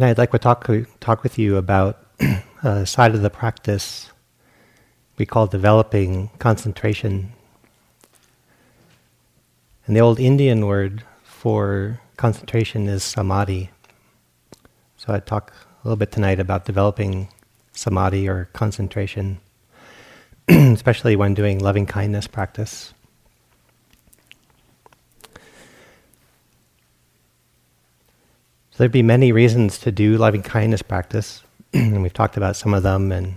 Tonight, I'd like to talk, talk with you about a uh, side of the practice we call developing concentration. And the old Indian word for concentration is samadhi. So I talk a little bit tonight about developing samadhi or concentration, especially when doing loving kindness practice. There'd be many reasons to do loving kindness practice, and we've talked about some of them. And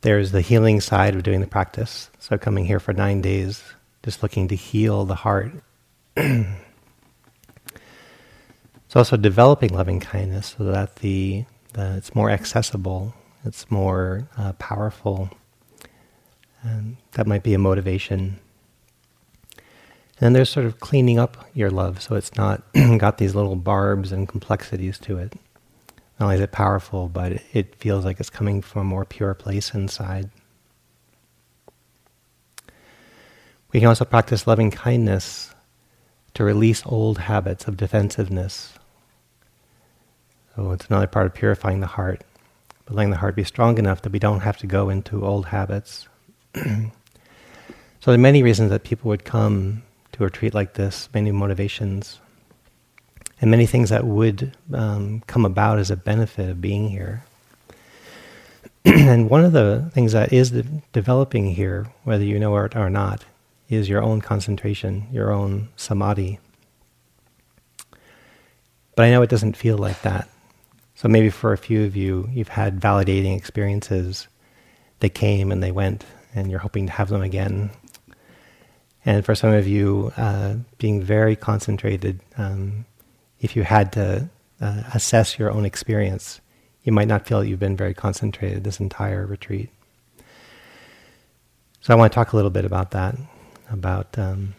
there's the healing side of doing the practice. So coming here for nine days, just looking to heal the heart. it's also developing loving kindness so that the, the it's more accessible, it's more uh, powerful. And that might be a motivation. And then there's sort of cleaning up your love so it's not got these little barbs and complexities to it. Not only is it powerful, but it feels like it's coming from a more pure place inside. We can also practice loving kindness to release old habits of defensiveness. So it's another part of purifying the heart, but letting the heart be strong enough that we don't have to go into old habits. so there are many reasons that people would come to a retreat like this, many motivations, and many things that would um, come about as a benefit of being here. and one of the things that is developing here, whether you know it or not, is your own concentration, your own samadhi. But I know it doesn't feel like that. So maybe for a few of you, you've had validating experiences. They came and they went, and you're hoping to have them again and for some of you, uh, being very concentrated, um, if you had to uh, assess your own experience, you might not feel that you've been very concentrated this entire retreat. So I want to talk a little bit about that, about um,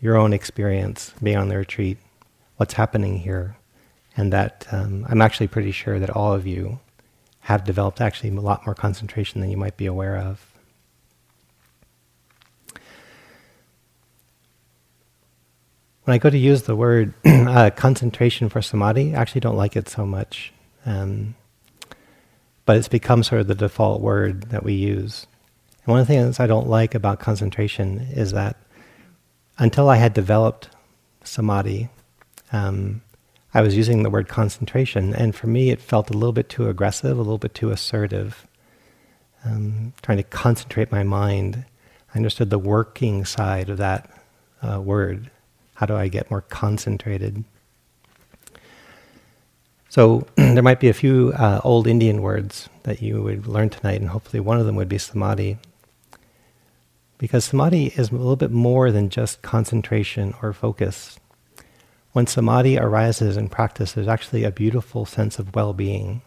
your own experience being on the retreat, what's happening here, and that um, I'm actually pretty sure that all of you have developed actually a lot more concentration than you might be aware of. When I go to use the word uh, concentration for samadhi, I actually don't like it so much. Um, but it's become sort of the default word that we use. And one of the things I don't like about concentration is that until I had developed samadhi, um, I was using the word concentration, and for me it felt a little bit too aggressive, a little bit too assertive. Um, trying to concentrate my mind, I understood the working side of that uh, word how do I get more concentrated? So there might be a few uh, old Indian words that you would learn tonight, and hopefully one of them would be samadhi. Because samadhi is a little bit more than just concentration or focus. When samadhi arises in practice, there's actually a beautiful sense of well being.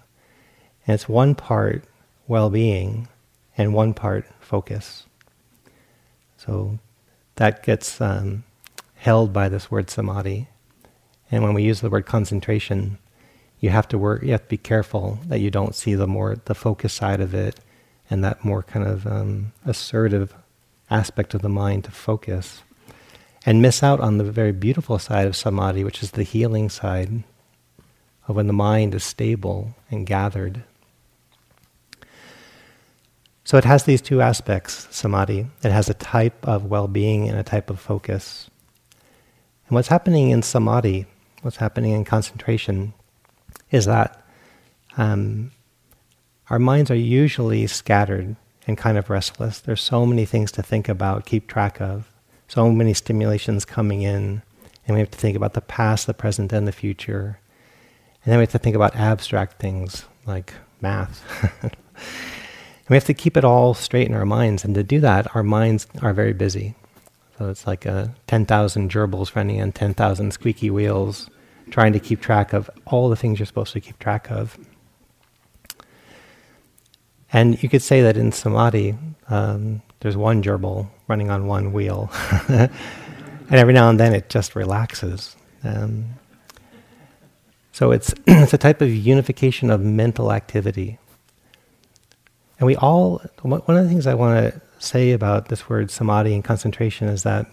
And it's one part well being and one part focus. So that gets um, held by this word samadhi. And when we use the word concentration, you have to work. You have to be careful that you don't see the more the focus side of it, and that more kind of um, assertive aspect of the mind to focus, and miss out on the very beautiful side of samadhi, which is the healing side of when the mind is stable and gathered. So it has these two aspects, samadhi. It has a type of well-being and a type of focus. And what's happening in samadhi, what's happening in concentration, is that um, our minds are usually scattered and kind of restless. There's so many things to think about, keep track of, so many stimulations coming in, and we have to think about the past, the present, and the future. And then we have to think about abstract things like math. we have to keep it all straight in our minds, and to do that, our minds are very busy. So it's like a 10,000 gerbils running on 10,000 squeaky wheels, trying to keep track of all the things you're supposed to keep track of. And you could say that in samadhi, um, there's one gerbil running on one wheel. and every now and then it just relaxes. Um, so it's, it's a type of unification of mental activity. And we all, one of the things I want to say about this word samadhi and concentration is that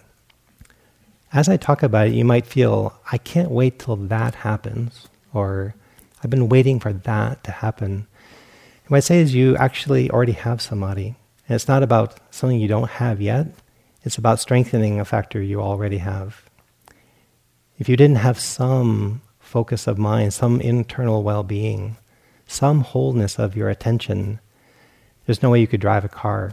as I talk about it, you might feel, I can't wait till that happens, or I've been waiting for that to happen. And what I say is, you actually already have samadhi. And it's not about something you don't have yet, it's about strengthening a factor you already have. If you didn't have some focus of mind, some internal well being, some wholeness of your attention, there's no way you could drive a car.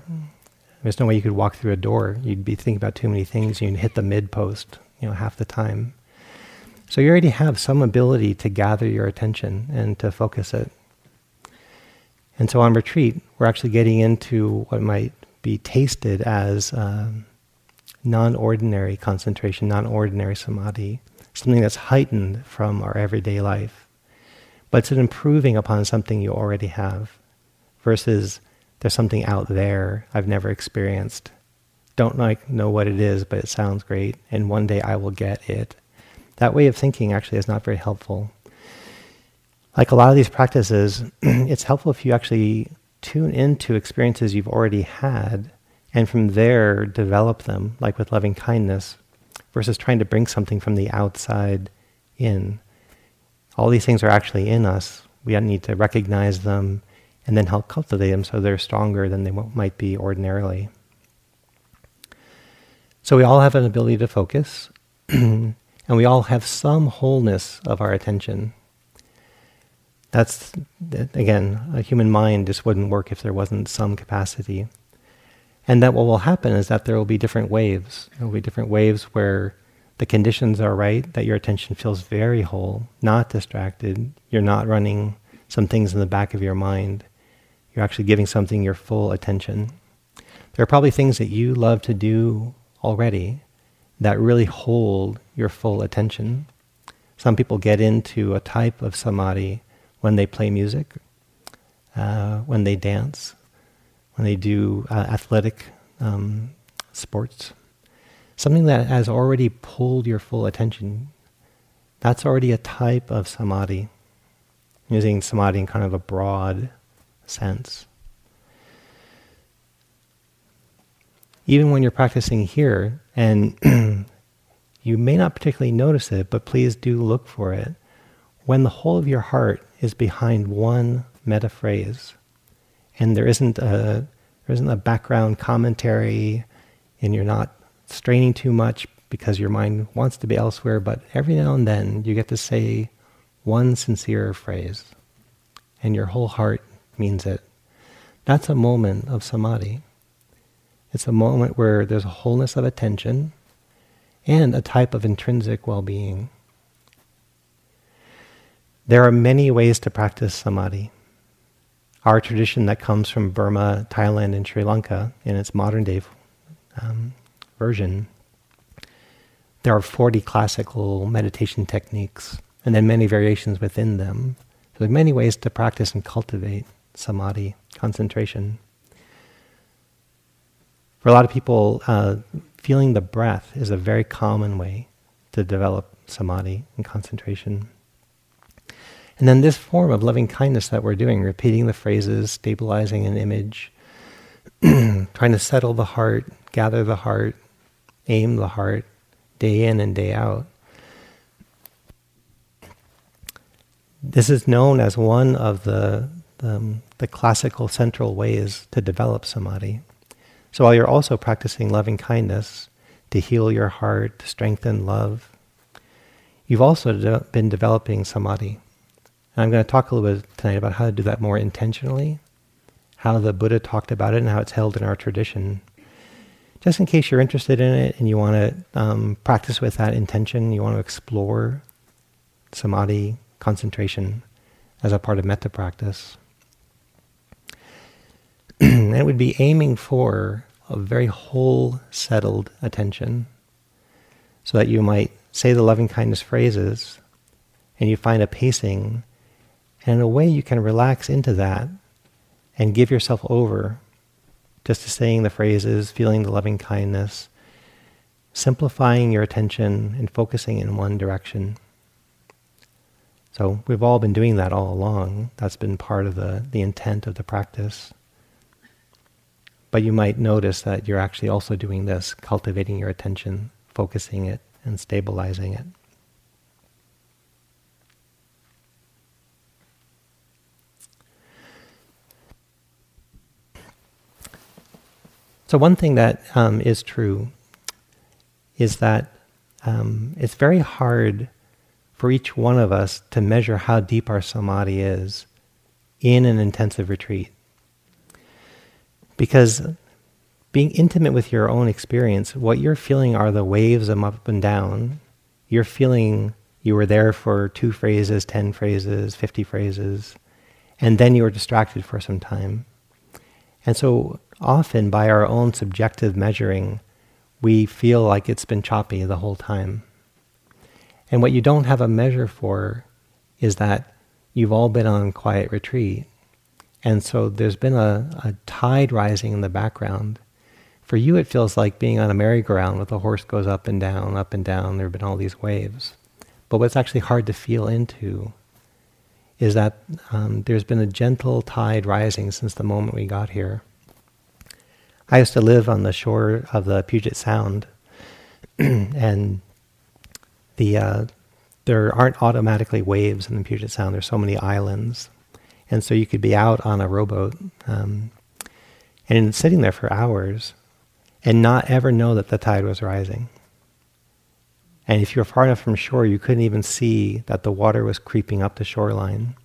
There's no way you could walk through a door. You'd be thinking about too many things. You'd hit the mid post, you know, half the time. So you already have some ability to gather your attention and to focus it. And so on retreat, we're actually getting into what might be tasted as um, non-ordinary concentration, non-ordinary samadhi, something that's heightened from our everyday life. But it's an improving upon something you already have versus there's something out there I've never experienced. Don't like know what it is, but it sounds great, and one day I will get it. That way of thinking actually is not very helpful. Like a lot of these practices, it's helpful if you actually tune into experiences you've already had and from there develop them, like with loving kindness, versus trying to bring something from the outside in. All these things are actually in us. We need to recognize them and then help cultivate them so they're stronger than they might be ordinarily. So we all have an ability to focus, and we all have some wholeness of our attention. That's, again, a human mind just wouldn't work if there wasn't some capacity. And that what will happen is that there will be different waves. There will be different waves where the conditions are right, that your attention feels very whole, not distracted. You're not running some things in the back of your mind. You're actually giving something your full attention. There are probably things that you love to do already that really hold your full attention. Some people get into a type of samadhi when they play music, uh, when they dance, when they do uh, athletic um, sports. Something that has already pulled your full attention. That's already a type of samadhi. Using samadhi in kind of a broad sense. Even when you're practicing here, and you may not particularly notice it, but please do look for it. When the whole of your heart is behind one metta phrase, and there isn't a there isn't a background commentary, and you're not straining too much because your mind wants to be elsewhere, but every now and then you get to say one sincere phrase, and your whole heart means it. That's a moment of samadhi. It's a moment where there's a wholeness of attention and a type of intrinsic well being. There are many ways to practice samadhi. Our tradition that comes from Burma, Thailand, and Sri Lanka in its modern day um, version, there are 40 classical meditation techniques and then many variations within them. So there are many ways to practice and cultivate samadhi, concentration. For a lot of people, uh, feeling the breath is a very common way to develop samadhi and concentration. And then this form of loving kindness that we're doing, repeating the phrases, stabilizing an image, trying to settle the heart, gather the heart, aim the heart, day in and day out. This is known as one of the um, the classical central ways to develop samadhi. So while you're also practicing loving kindness to heal your heart, to strengthen love, you've also de- been developing samadhi. And I'm going to talk a little bit tonight about how to do that more intentionally, how the Buddha talked about it, and how it's held in our tradition. Just in case you're interested in it and you want to um, practice with that intention, you want to explore samadhi, concentration as a part of metta practice. and it would be aiming for a very whole, settled attention so that you might say the loving kindness phrases and you find a pacing, and in a way you can relax into that and give yourself over just to saying the phrases, feeling the loving kindness, simplifying your attention and focusing in one direction. So we've all been doing that all along. That's been part of the, the intent of the practice. But you might notice that you're actually also doing this, cultivating your attention, focusing it and stabilizing it. So, one thing that um, is true is that um, it's very hard for each one of us to measure how deep our samadhi is in an intensive retreat. Because being intimate with your own experience, what you're feeling are the waves of up and down. You're feeling you were there for two phrases, 10 phrases, 50 phrases, and then you were distracted for some time. And so often, by our own subjective measuring, we feel like it's been choppy the whole time. And what you don't have a measure for is that you've all been on quiet retreat. And so there's been a, a tide rising in the background. For you, it feels like being on a merry-go-round where the horse goes up and down, up and down. There have been all these waves. But what's actually hard to feel into is that um, there's been a gentle tide rising since the moment we got here. I used to live on the shore of the Puget Sound, and the uh, there aren't automatically waves in the Puget Sound. There's so many islands, and so you could be out on a rowboat um, and sitting there for hours and not ever know that the tide was rising. And if you were far enough from shore, you couldn't even see that the water was creeping up the shoreline.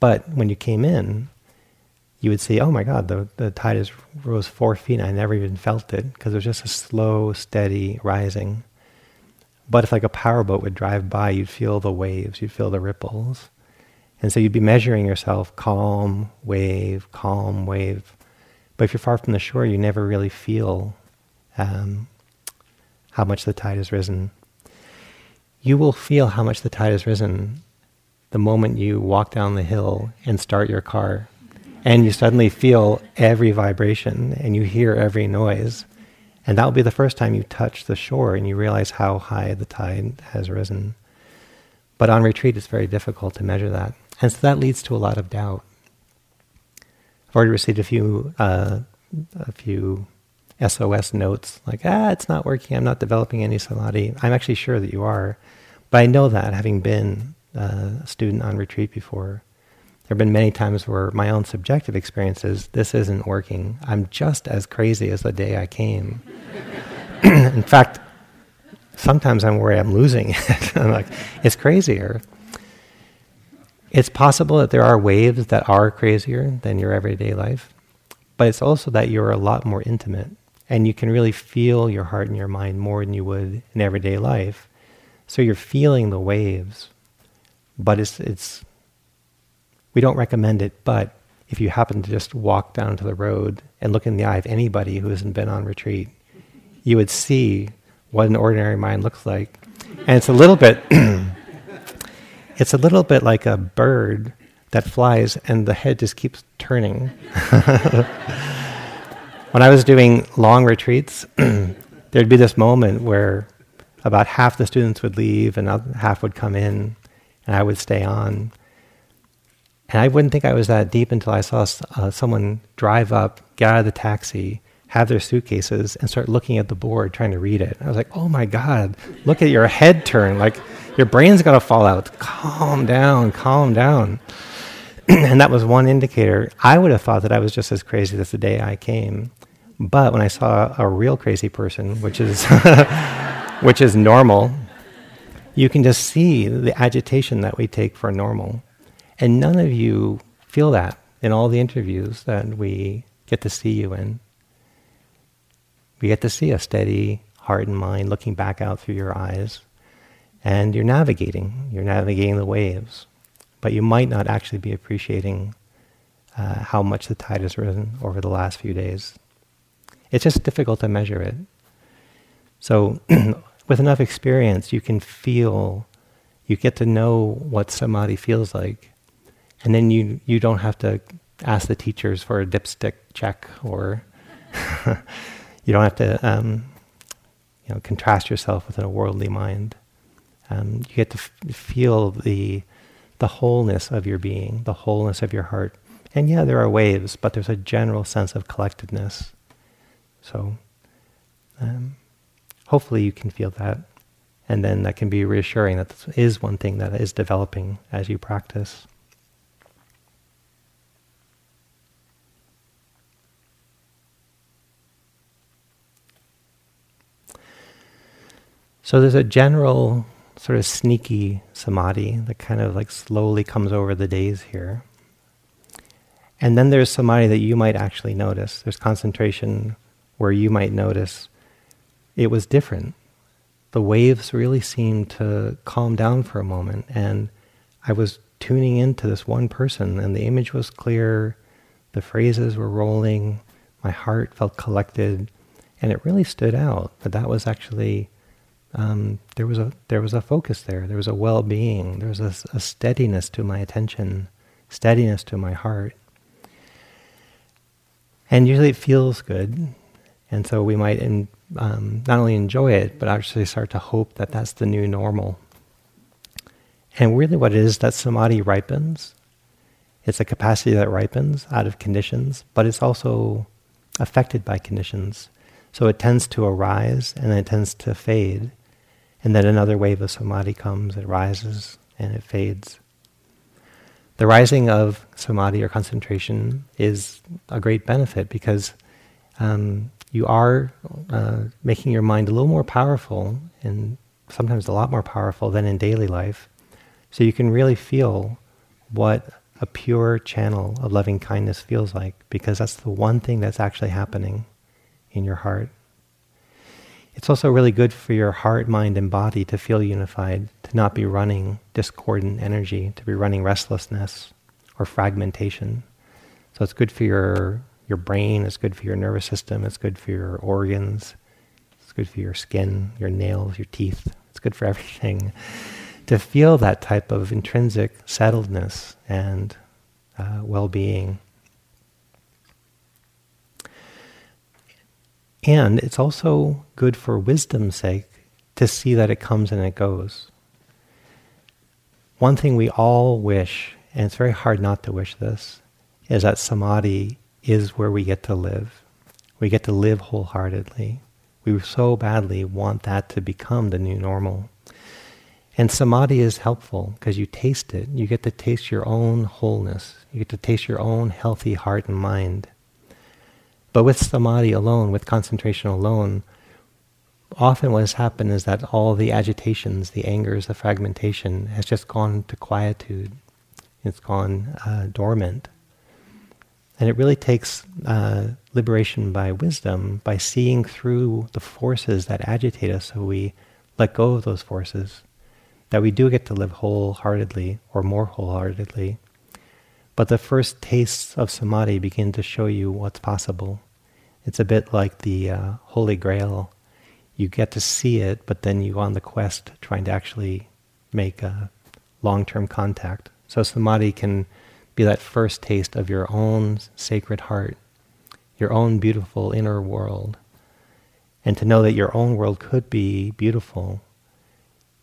But when you came in, you would see, oh my God, the, the tide is rose four feet. I never even felt it because it was just a slow, steady rising. But if like a powerboat would drive by, you'd feel the waves, you'd feel the ripples. And so you'd be measuring yourself calm, wave, calm, wave. But if you're far from the shore, you never really feel um, how much the tide has risen you will feel how much the tide has risen the moment you walk down the hill and start your car. And you suddenly feel every vibration and you hear every noise. And that will be the first time you touch the shore and you realize how high the tide has risen. But on retreat, it's very difficult to measure that. And so that leads to a lot of doubt. I've already received a few, uh, a few SOS notes like, ah, it's not working. I'm not developing any samadhi. I'm actually sure that you are. But I know that having been a student on retreat before, there have been many times where my own subjective experience is this isn't working. I'm just as crazy as the day I came. In fact, sometimes I'm worried I'm losing it. I'm like, it's crazier. It's possible that there are waves that are crazier than your everyday life, but it's also that you're a lot more intimate and you can really feel your heart and your mind more than you would in everyday life. So you're feeling the waves, but it's, it's, we don't recommend it, but if you happen to just walk down to the road and look in the eye of anybody who hasn't been on retreat, you would see what an ordinary mind looks like. And it's a little bit, it's a little bit like a bird that flies and the head just keeps turning. when I was doing long retreats, there'd be this moment where about half the students would leave and half would come in, and I would stay on. And I wouldn't think I was that deep until I saw uh, someone drive up, get out of the taxi, have their suitcases, and start looking at the board, trying to read it. I was like, oh my God, look at your head turn. Like, your brain's got to fall out. Calm down, calm down. and that was one indicator. I would have thought that I was just as crazy as the day I came. But when I saw a real crazy person, which is which is normal, you can just see the agitation that we take for normal. And none of you feel that in all the interviews that we get to see you in. We get to see a steady heart and mind looking back out through your eyes. And you're navigating, you're navigating the waves. But you might not actually be appreciating uh, how much the tide has risen over the last few days. It's just difficult to measure it. So with enough experience, you can feel, you get to know what samadhi feels like. And then you, you don't have to ask the teachers for a dipstick check or you don't have to um, you know, contrast yourself with a worldly mind. Um, you get to f- feel the, the wholeness of your being, the wholeness of your heart. And yeah, there are waves, but there's a general sense of collectedness. So, um, hopefully you can feel that. And then that can be reassuring that this is one thing that is developing as you practice. So there's a general sort of sneaky samadhi that kind of like slowly comes over the days here. And then there's samadhi that you might actually notice. There's concentration where you might notice it was different. The waves really seemed to calm down for a moment, and I was tuning into this one person, and the image was clear, the phrases were rolling, my heart felt collected, and it really stood out that that was actually um, there was a there was a focus there. There was a well-being. There was a, a steadiness to my attention, steadiness to my heart. And usually it feels good, and so we might in, um, not only enjoy it, but actually start to hope that that's the new normal. And really, what it is that samadhi ripens. It's a capacity that ripens out of conditions, but it's also affected by conditions. So it tends to arise and it tends to fade. And then another wave of samadhi comes, it rises and it fades. The rising of samadhi or concentration is a great benefit because um, you are uh, making your mind a little more powerful and sometimes a lot more powerful than in daily life. So you can really feel what a pure channel of loving kindness feels like because that's the one thing that's actually happening in your heart. It's also really good for your heart, mind, and body to feel unified, to not be running discordant energy, to be running restlessness or fragmentation. So it's good for your, your brain, it's good for your nervous system, it's good for your organs, it's good for your skin, your nails, your teeth. It's good for everything. to feel that type of intrinsic settledness and uh, well being. And it's also good for wisdom's sake to see that it comes and it goes. One thing we all wish, and it's very hard not to wish this, is that samadhi is where we get to live. We get to live wholeheartedly. We so badly want that to become the new normal. And samadhi is helpful because you taste it. You get to taste your own wholeness. You get to taste your own healthy heart and mind. But with samadhi alone, with concentration alone, often what has happened is that all the agitations, the angers, the fragmentation has just gone to quietude. It's gone uh, dormant. And it really takes uh, liberation by wisdom, by seeing through the forces that agitate us so we let go of those forces, that we do get to live wholeheartedly or more wholeheartedly but the first tastes of samadhi begin to show you what's possible. It's a bit like the uh, Holy Grail. You get to see it, but then you go on the quest trying to actually make a long-term contact. So samadhi can be that first taste of your own sacred heart, your own beautiful inner world. And to know that your own world could be beautiful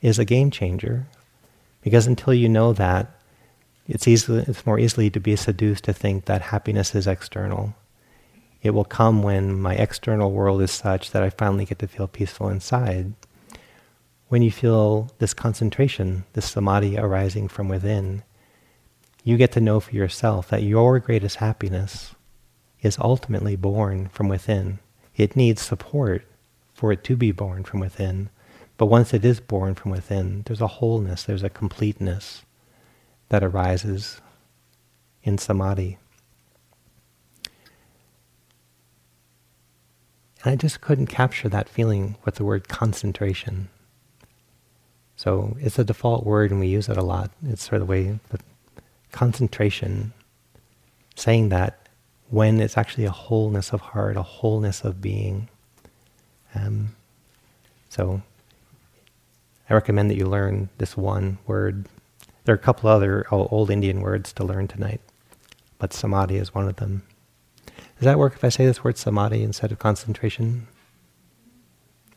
is a game changer. Because until you know that, it's, easily, it's more easily to be seduced to think that happiness is external. It will come when my external world is such that I finally get to feel peaceful inside. When you feel this concentration, this samadhi arising from within, you get to know for yourself that your greatest happiness is ultimately born from within. It needs support for it to be born from within. But once it is born from within, there's a wholeness, there's a completeness that arises in samadhi. And I just couldn't capture that feeling with the word concentration. So it's a default word and we use it a lot. It's sort of the way, but concentration, saying that when it's actually a wholeness of heart, a wholeness of being. Um, so I recommend that you learn this one word there are a couple other old Indian words to learn tonight, but samadhi is one of them. Does that work if I say this word samadhi instead of concentration?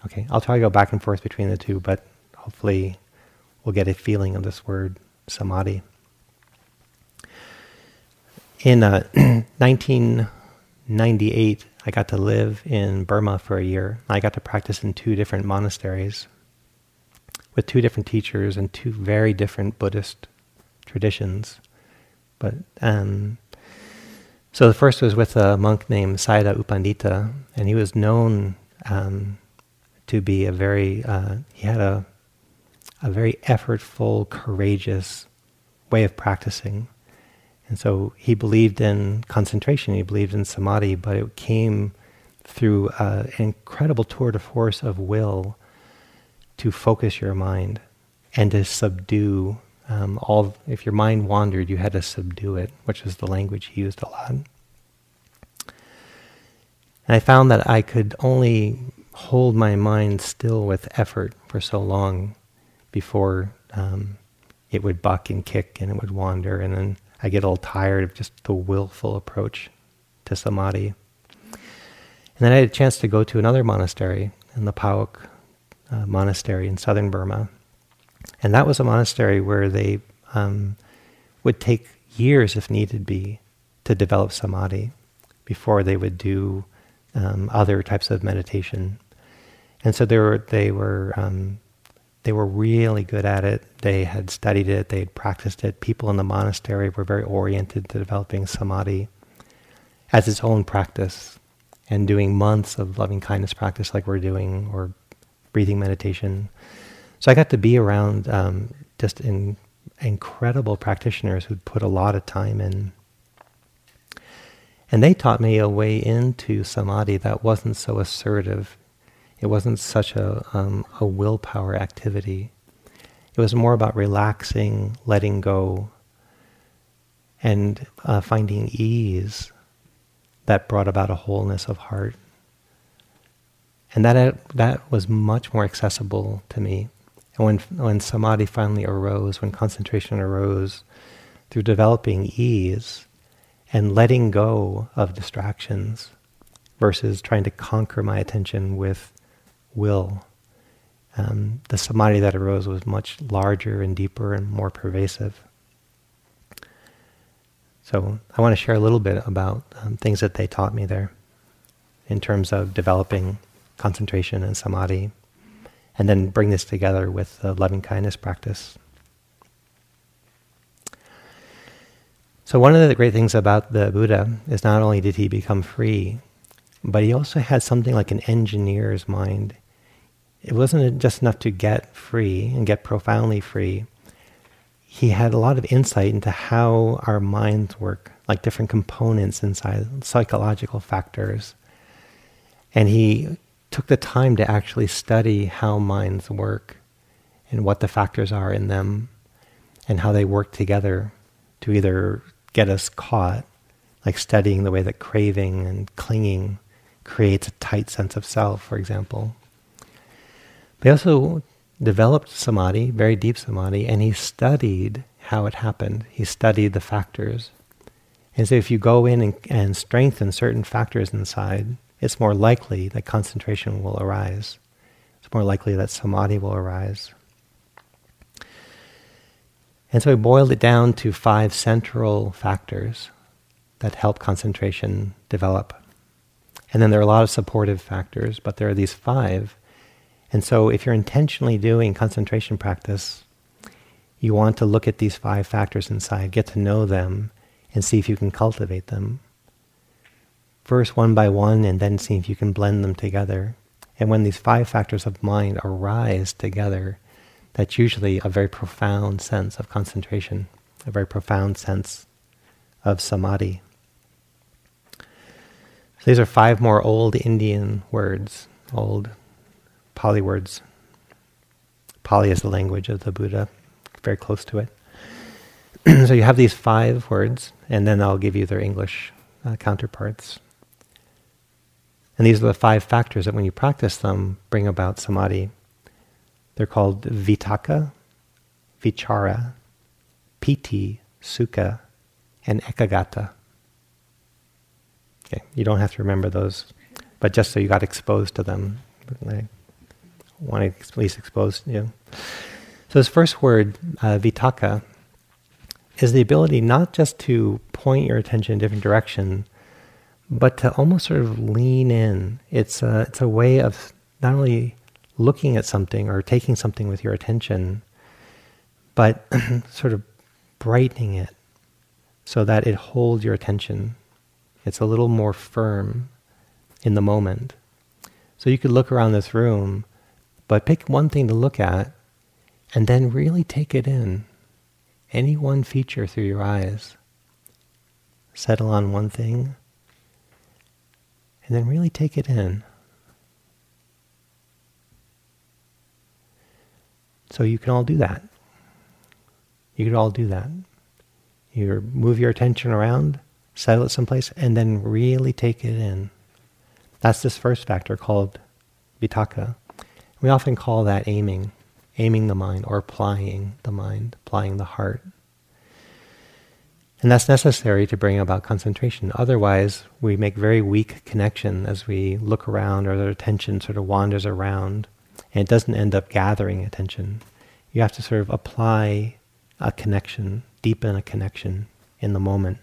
Okay, I'll try to go back and forth between the two, but hopefully we'll get a feeling of this word samadhi. In uh, 1998, I got to live in Burma for a year. I got to practice in two different monasteries. With two different teachers and two very different Buddhist traditions. But um, so the first was with a monk named Sayadaw U Pandita, and he was known um, to be a very uh, he had a a very effortful, courageous way of practicing. And so he believed in concentration, he believed in samadhi, but it came through uh, an incredible tour de force of will to focus your mind and to subdue um, all. If your mind wandered, you had to subdue it, which is the language he used a lot. And I found that I could only hold my mind still with effort for so long before um, it would buck and kick and it would wander, and then I get a little tired of just the willful approach to samadhi. And then I had a chance to go to another monastery in the Pa-Auk uh, monastery in southern Burma. And that was a monastery where they um, would take years, if needed be, to develop samadhi before they would do um, other types of meditation. And so they were they were um, they were really good at it. They had studied it. They had practiced it. People in the monastery were very oriented to developing samadhi as its own practice and doing months of loving kindness practice like we're doing or breathing meditation. So I got to be around um, just in incredible practitioners who'd put a lot of time in. And they taught me a way into samadhi that wasn't so assertive. It wasn't such a, um, a willpower activity. It was more about relaxing, letting go, and uh, finding ease that brought about a wholeness of heart. And that, that was much more accessible to me. And when, when samadhi finally arose, when concentration arose, through developing ease and letting go of distractions versus trying to conquer my attention with will, um, the samadhi that arose was much larger and deeper and more pervasive. So I want to share a little bit about um, things that they taught me there in terms of developing concentration and samadhi, and then bring this together with the loving kindness practice. So one of the great things about the Buddha is not only did he become free, but he also had something like an engineer's mind. It wasn't just enough to get free and get profoundly free. He had a lot of insight into how our minds work, like different components inside, psychological factors. And he took the time to actually study how minds work and what the factors are in them and how they work together to either get us caught, like studying the way that craving and clinging creates a tight sense of self, for example. He also developed samadhi, very deep samadhi, and he studied how it happened. He studied the factors. And so if you go in and, and strengthen certain factors inside, it's more likely that concentration will arise. It's more likely that samadhi will arise. And so we boiled it down to five central factors that help concentration develop. And then there are a lot of supportive factors, but there are these five. And so if you're intentionally doing concentration practice, you want to look at these five factors inside, get to know them, and see if you can cultivate them first one by one and then see if you can blend them together. And when these five factors of mind arise together, that's usually a very profound sense of concentration, a very profound sense of samadhi. So these are five more old Indian words, old Pali words. Pali is the language of the Buddha, very close to it. so you have these five words, and then I'll give you their English uh, counterparts. And these are the five factors that when you practice them bring about samadhi. They're called vitakka, vichara, piti, sukha, and ekaggata. Okay, you don't have to remember those, but just so you got exposed to them, I want to at least expose you. So this first word, uh, vitakka, is the ability not just to point your attention in a different direction, but to almost sort of lean in. It's a, it's a way of not only looking at something or taking something with your attention, but sort of brightening it so that it holds your attention. It's a little more firm in the moment. So you could look around this room, but pick one thing to look at and then really take it in. Any one feature through your eyes. Settle on one thing and then really take it in. So you can all do that. You could all do that. You move your attention around, settle it someplace, and then really take it in. That's this first factor called vitakka. We often call that aiming, aiming the mind or plying the mind, plying the heart. And that's necessary to bring about concentration. Otherwise, we make very weak connection as we look around or the attention sort of wanders around and it doesn't end up gathering attention. You have to sort of apply a connection, deepen a connection in the moment.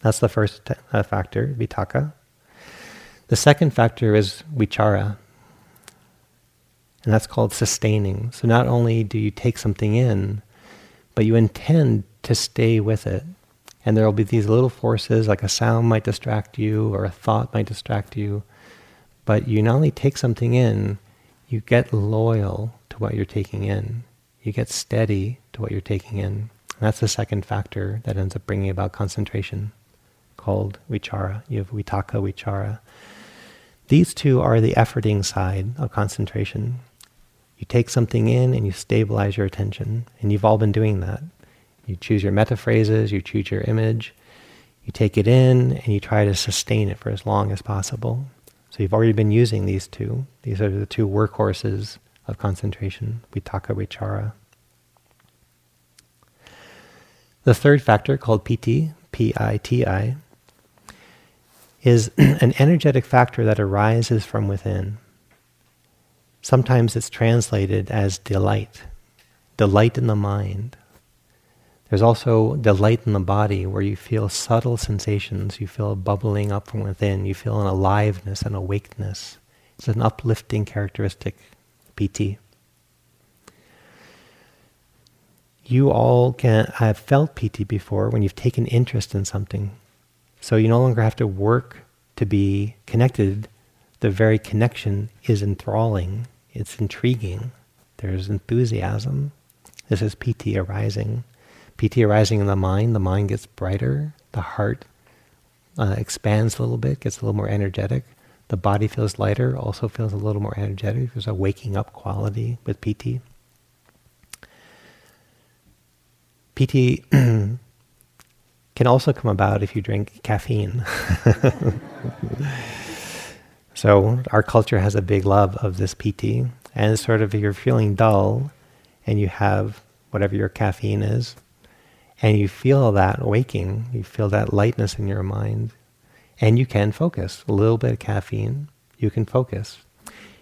That's the first uh, factor, vitakka. The second factor is vichara, and that's called sustaining. So not only do you take something in, but you intend to stay with it. And there will be these little forces, like a sound might distract you or a thought might distract you. But you not only take something in, you get loyal to what you're taking in. You get steady to what you're taking in. And that's the second factor that ends up bringing about concentration, called vichara. You have vitakka, vichara. These two are the efforting side of concentration. You take something in and you stabilize your attention, and you've all been doing that. You choose your metta phrases, you choose your image, you take it in, and you try to sustain it for as long as possible. So you've already been using these two. These are the two workhorses of concentration, vitakka vichara. The third factor, called piti, P-I-T-I, is an energetic factor that arises from within. Sometimes it's translated as delight, delight in the mind. There's also delight in the body where you feel subtle sensations, you feel bubbling up from within, you feel an aliveness and awakeness. It's an uplifting characteristic, piti. You all can I've felt piti before when you've taken interest in something. So you no longer have to work to be connected. The very connection is enthralling, it's intriguing. There's enthusiasm. This is piti arising. Piti arising in the mind, the mind gets brighter, the heart uh, expands a little bit, gets a little more energetic. The body feels lighter, also feels a little more energetic. There's a waking up quality with piti. piti can also come about if you drink caffeine. so our culture has a big love of this piti, and sort of if you're feeling dull, and you have whatever your caffeine is, and you feel that waking, you feel that lightness in your mind, and you can focus. A little bit of caffeine, you can focus.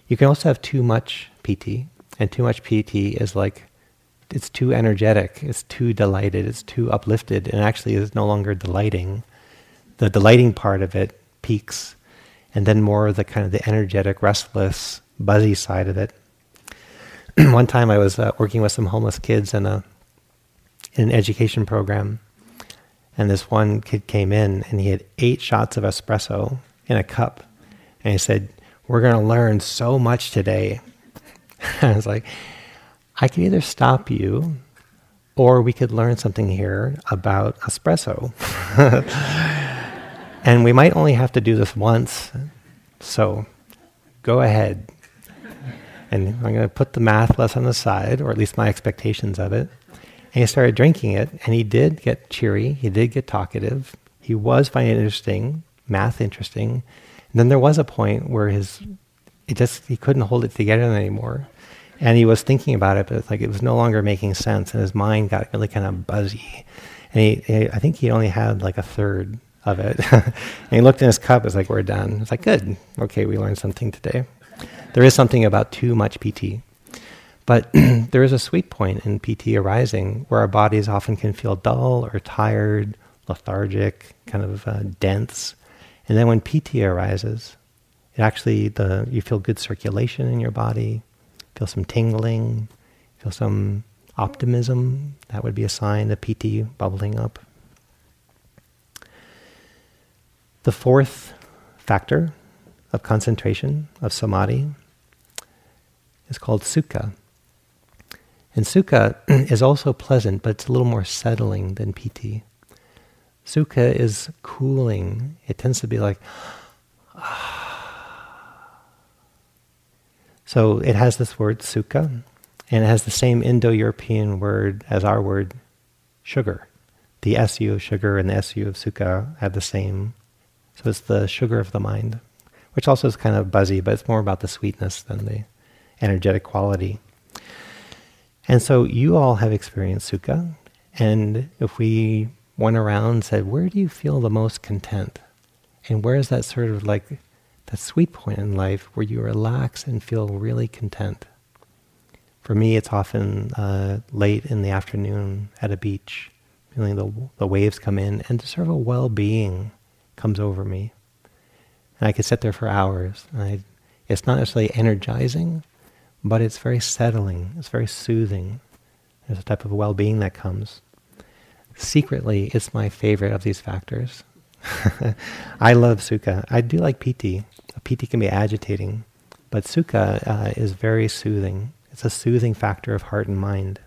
You can also have too much piti, and too much piti is like it's too energetic, it's too delighted, it's too uplifted, and actually is no longer delighting. The delighting part of it peaks, and then more of the kind of the energetic, restless, buzzy side of it. One time I was uh, working with some homeless kids and a in an education program. And this one kid came in and he had eight shots of espresso in a cup. And he said, We're going to learn so much today. I was like, I can either stop you or we could learn something here about espresso. and we might only have to do this once. So go ahead. And I'm going to put the math lesson aside, or at least my expectations of it. And he started drinking it, and he did get cheery. He did get talkative. He was finding it interesting, math interesting. And then there was a point where his, it just he couldn't hold it together anymore, and he was thinking about it, but it's like it was no longer making sense, and his mind got really kind of buzzy. And he, he I think he only had like a third of it. and he looked in his cup. It's like we're done. It's like good. Okay, we learned something today. There is something about too much piti. But there is a sweet point in piti arising where our bodies often can feel dull or tired, lethargic, kind of uh, dense. And then when piti arises, It actually, the you feel good circulation in your body, feel some tingling, feel some optimism. That would be a sign of piti bubbling up. The fourth factor of concentration, of samadhi, is called sukha. And sukha is also pleasant, but it's a little more settling than piti. Sukha is cooling. It tends to be like, so it has this word sukha, and it has the same Indo-European word as our word sugar. The SU of sugar and the SU of sukha have the same. So it's the sugar of the mind, which also is kind of buzzy, but it's more about the sweetness than the energetic quality. And so you all have experienced sukha, and if we went around and said, where do you feel the most content? And where is that sort of like that sweet point in life where you relax and feel really content? For me, it's often uh, late in the afternoon at a beach, feeling the, the waves come in, and sort of a well-being comes over me. And I could sit there for hours. I, it's not necessarily energizing, but it's very settling. It's very soothing. There's a type of well-being that comes secretly it's my favorite of these factors. I love sukha. I do like piti. Piti can be agitating, but sukha uh, is very soothing. It's a soothing factor of heart and mind.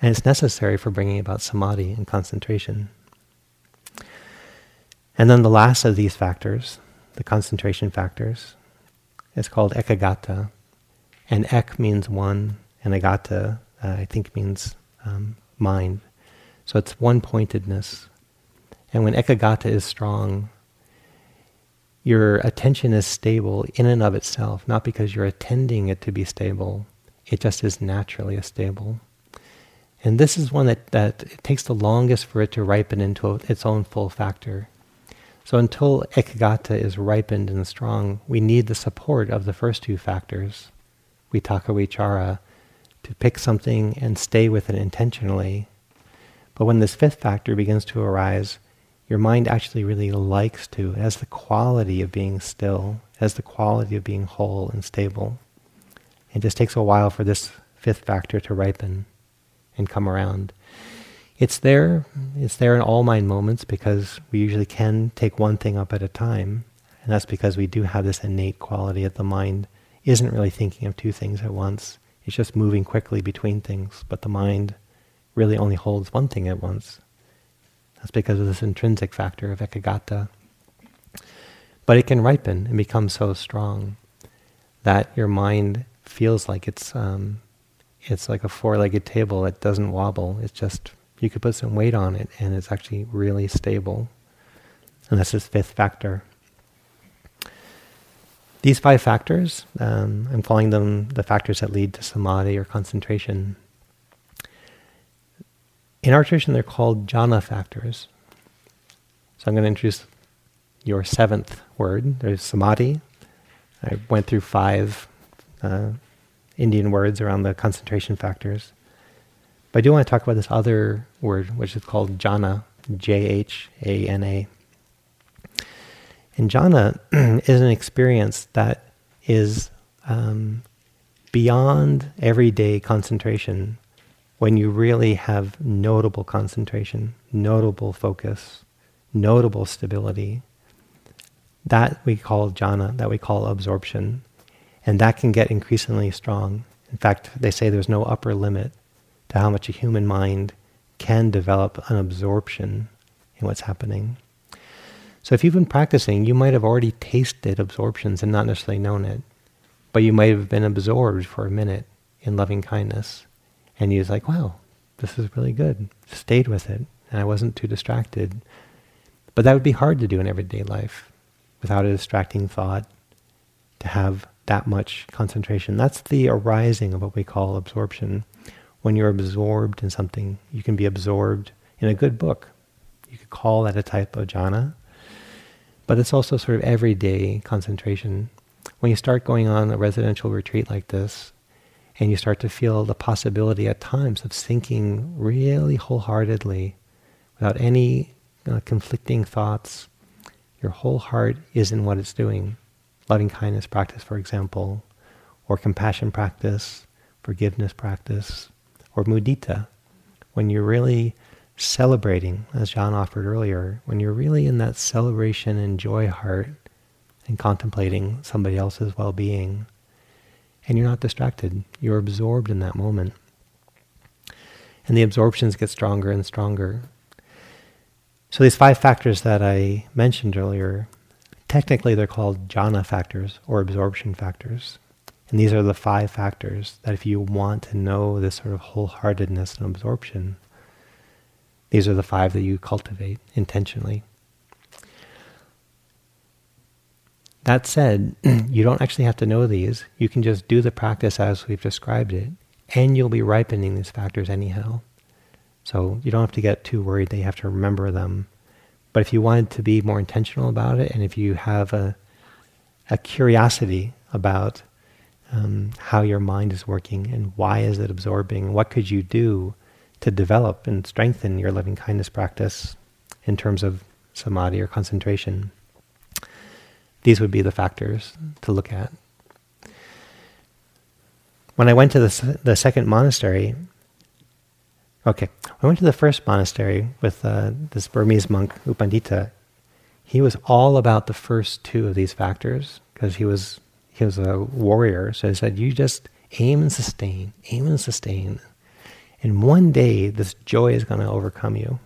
And it's necessary for bringing about samadhi and concentration. And then the last of these factors, the concentration factors, is called ekaggata. And ek means one, and agata, uh, I think, means um, mind. So it's one pointedness. And when ekaggata is strong, your attention is stable in and of itself, not because you're attending it to be stable. It just is naturally stable. And this is one that, that it takes the longest for it to ripen into its own full factor. So until ekaggata is ripened and strong, we need the support of the first two factors, vitakka vichara, to pick something and stay with it intentionally. But when this fifth factor begins to arise, your mind actually really likes to, it has the quality of being still, it has the quality of being whole and stable. It just takes a while for this fifth factor to ripen and come around. It's there, it's there in all mind moments because we usually can take one thing up at a time. And that's because we do have this innate quality that the mind isn't really thinking of two things at once. It's just moving quickly between things, but the mind really only holds one thing at once. That's because of this intrinsic factor of ekaggata. But it can ripen and become so strong that your mind feels like it's um, it's like a four-legged table that doesn't wobble. It's just you could put some weight on it and it's actually really stable. And that's this fifth factor. These five factors, um, I'm calling them the factors that lead to samadhi or concentration. In our tradition, they're called jhana factors. So I'm going to introduce your seventh word. There's samadhi. I went through five uh, Indian words around the concentration factors. But I do want to talk about this other word, which is called jhana, J-H-A-N-A. And jhana is an experience that is um, beyond everyday concentration when you really have notable concentration, notable focus, notable stability. That we call jhana, that we call absorption. And that can get increasingly strong. In fact, they say there's no upper limit to how much a human mind can develop an absorption in what's happening. So if you've been practicing, you might have already tasted absorptions and not necessarily known it. But you might have been absorbed for a minute in loving kindness. And you was like, wow, this is really good. Stayed with it. And I wasn't too distracted. But that would be hard to do in everyday life without a distracting thought, to have that much concentration. That's the arising of what we call absorption. When you're absorbed in something, you can be absorbed in a good book. You could call that a type of jhana. But it's also sort of everyday concentration. When you start going on a residential retreat like this, and you start to feel the possibility at times of sinking really wholeheartedly without any uh, conflicting thoughts Your whole heart is in what it's doing. Loving kindness practice, for example, or compassion practice, forgiveness practice, or mudita. When you're really celebrating, as John offered earlier, when you're really in that celebration and joy heart and contemplating somebody else's well being, and you're not distracted, you're absorbed in that moment. And the absorptions get stronger and stronger. So, these five factors that I mentioned earlier, technically they're called jhana factors or absorption factors. And these are the five factors that if you want to know this sort of wholeheartedness and absorption, these are the five that you cultivate intentionally. That said, you don't actually have to know these. You can just do the practice as we've described it, and you'll be ripening these factors anyhow. So you don't have to get too worried that you have to remember them. But if you wanted to be more intentional about it, and if you have a, a curiosity about um, how your mind is working and why is it absorbing, what could you do to develop and strengthen your loving kindness practice in terms of samadhi or concentration. These would be the factors to look at. When I went to the, the second monastery, okay, I went to the first monastery with uh, this Burmese monk, U Pandita. He was all about the first two of these factors because he was was a warrior. So he said, "You just aim and sustain, aim and sustain, and one day, this joy is going to overcome you.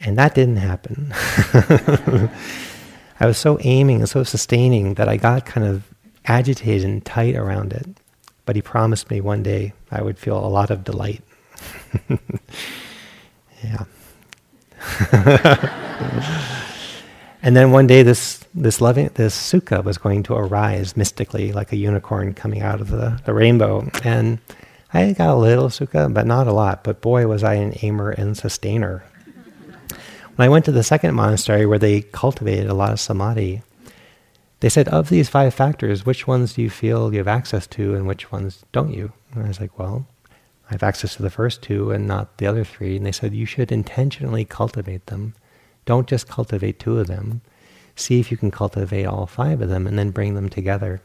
And that didn't happen. I was so aiming and so sustaining that I got kind of agitated and tight around it. But he promised me one day I would feel a lot of delight. yeah. and then one day this this loving this sukha was going to arise mystically like a unicorn coming out of the, the rainbow. And I got a little sukha, but not a lot. But boy, was I an aimer and sustainer. When I went to the second monastery where they cultivated a lot of samadhi, they said, of these five factors, which ones do you feel you have access to and which ones don't you? And I was like, well, I have access to the first two and not the other three. And they said, you should intentionally cultivate them. Don't just cultivate two of them. See if you can cultivate all five of them and then bring them together.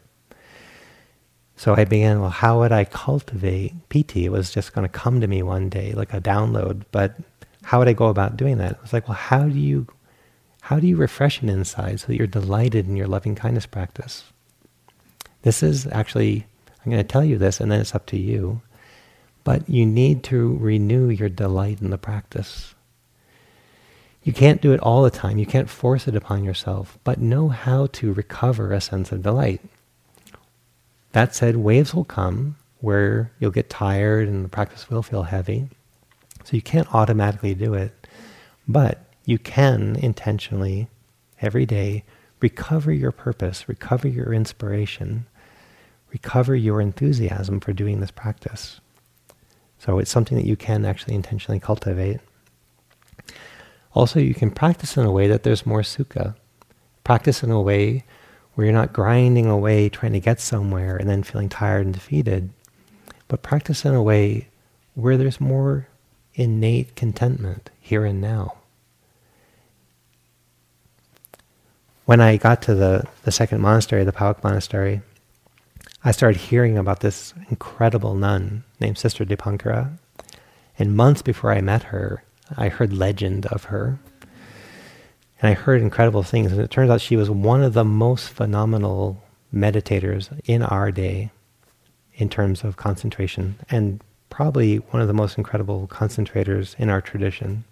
So I began, well, how would I cultivate piti? It was just going to come to me one day, like a download. But how would I go about doing that? It was like, well, how do you, how do you refresh an inside so that you're delighted in your loving kindness practice? This is actually, I'm going to tell you this, and then it's up to you. But you need to renew your delight in the practice. You can't do it all the time. You can't force it upon yourself, but know how to recover a sense of delight. That said, waves will come where you'll get tired and the practice will feel heavy. So you can't automatically do it. But you can intentionally, every day, recover your purpose, recover your inspiration, recover your enthusiasm for doing this practice. So it's something that you can actually intentionally cultivate. Also, you can practice in a way that there's more sukha. Practice in a way where you're not grinding away trying to get somewhere and then feeling tired and defeated, but practice in a way where there's more innate contentment here and now. When I got to the, the second monastery, the Pa-Auk monastery, I started hearing about this incredible nun named Sister Dipankara. And months before I met her, I heard legend of her. And I heard incredible things. And it turns out she was one of the most phenomenal meditators in our day in terms of concentration, and probably one of the most incredible concentrators in our tradition.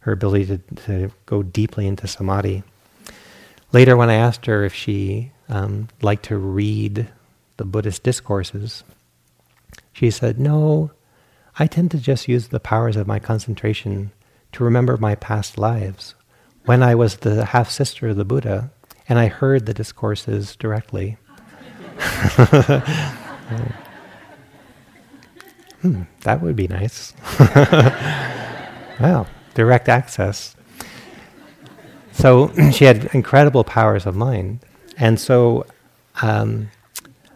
Her ability to, to go deeply into samadhi. Later, when I asked her if she um, liked to read the Buddhist discourses, she said, No, I tend to just use the powers of my concentration to remember my past lives when I was the half sister of the Buddha and I heard the discourses directly. hmm, that would be nice. wow, direct access. So she had incredible powers of mind. And so um,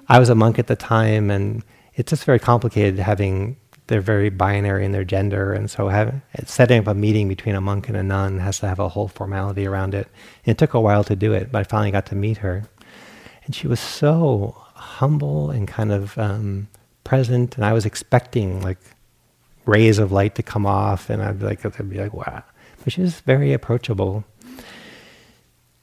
I was a monk at the time, and it's just very complicated having they're very binary in their gender, and so having, setting up a meeting between a monk and a nun has to have a whole formality around it. And it took a while to do it, but I finally got to meet her, and she was so humble and kind of um, present, and I was expecting like rays of light to come off, and I'd be like, I'd be like, wow. But she was very approachable.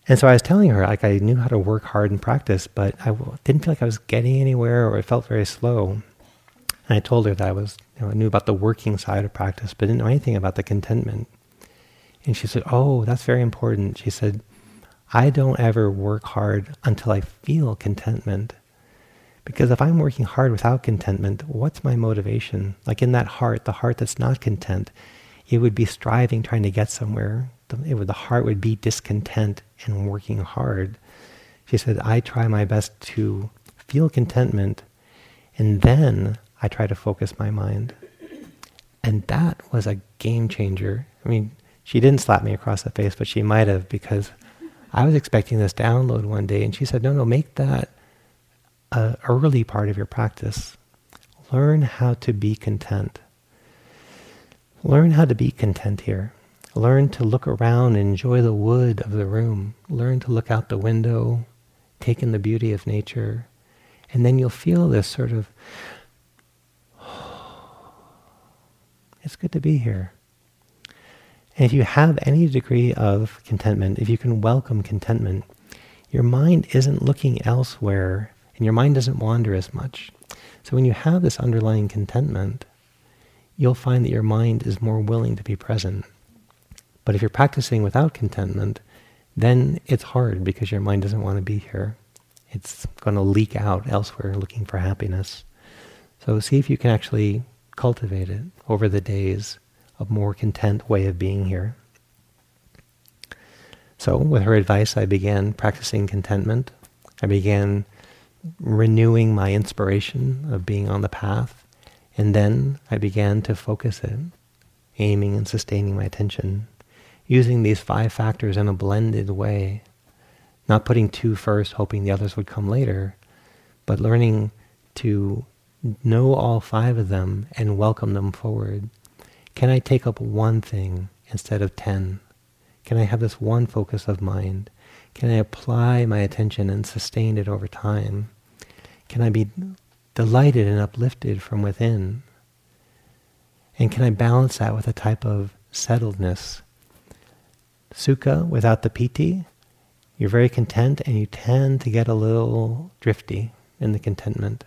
And so I was telling her, like, I knew how to work hard and practice, but I didn't feel like I was getting anywhere, or it felt very slow. And I told her that I was, know, I knew about the working side of practice, but didn't know anything about the contentment. And she said, "Oh, that's very important." She said, "I don't ever work hard until I feel contentment." Because if I'm working hard without contentment, what's my motivation? Like in that heart, the heart that's not content, it would be striving, trying to get somewhere. The, would, the heart would be discontent and working hard. She said, I try my best to feel contentment, and then I try to focus my mind. And that was a game changer. I mean, she didn't slap me across the face, but she might have because I was expecting this download one day, and she said, "No, no, make that a early part of your practice. Learn how to be content. Learn how to be content here. Learn to look around enjoy the wood of the room. Learn to look out the window, take in the beauty of nature, and then you'll feel this sort of It's good to be here. And if you have any degree of contentment, if you can welcome contentment, your mind isn't looking elsewhere and your mind doesn't wander as much. So when you have this underlying contentment, you'll find that your mind is more willing to be present. But if you're practicing without contentment, then it's hard because your mind doesn't want to be here. It's going to leak out elsewhere looking for happiness. So see if you can actually cultivate it over the days, a more content way of being here. So, with her advice, I began practicing contentment. I began renewing my inspiration of being on the path, and then I began to focus it, aiming and sustaining my attention, using these five factors in a blended way, not putting two first, hoping the others would come later, but learning to know all five of them and welcome them forward? Can I take up one thing instead of ten? Can I have this one focus of mind? Can I apply my attention and sustain it over time? Can I be delighted and uplifted from within? And can I balance that with a type of settledness? Sukha without the piti, you're very content and you tend to get a little drifty in the contentment.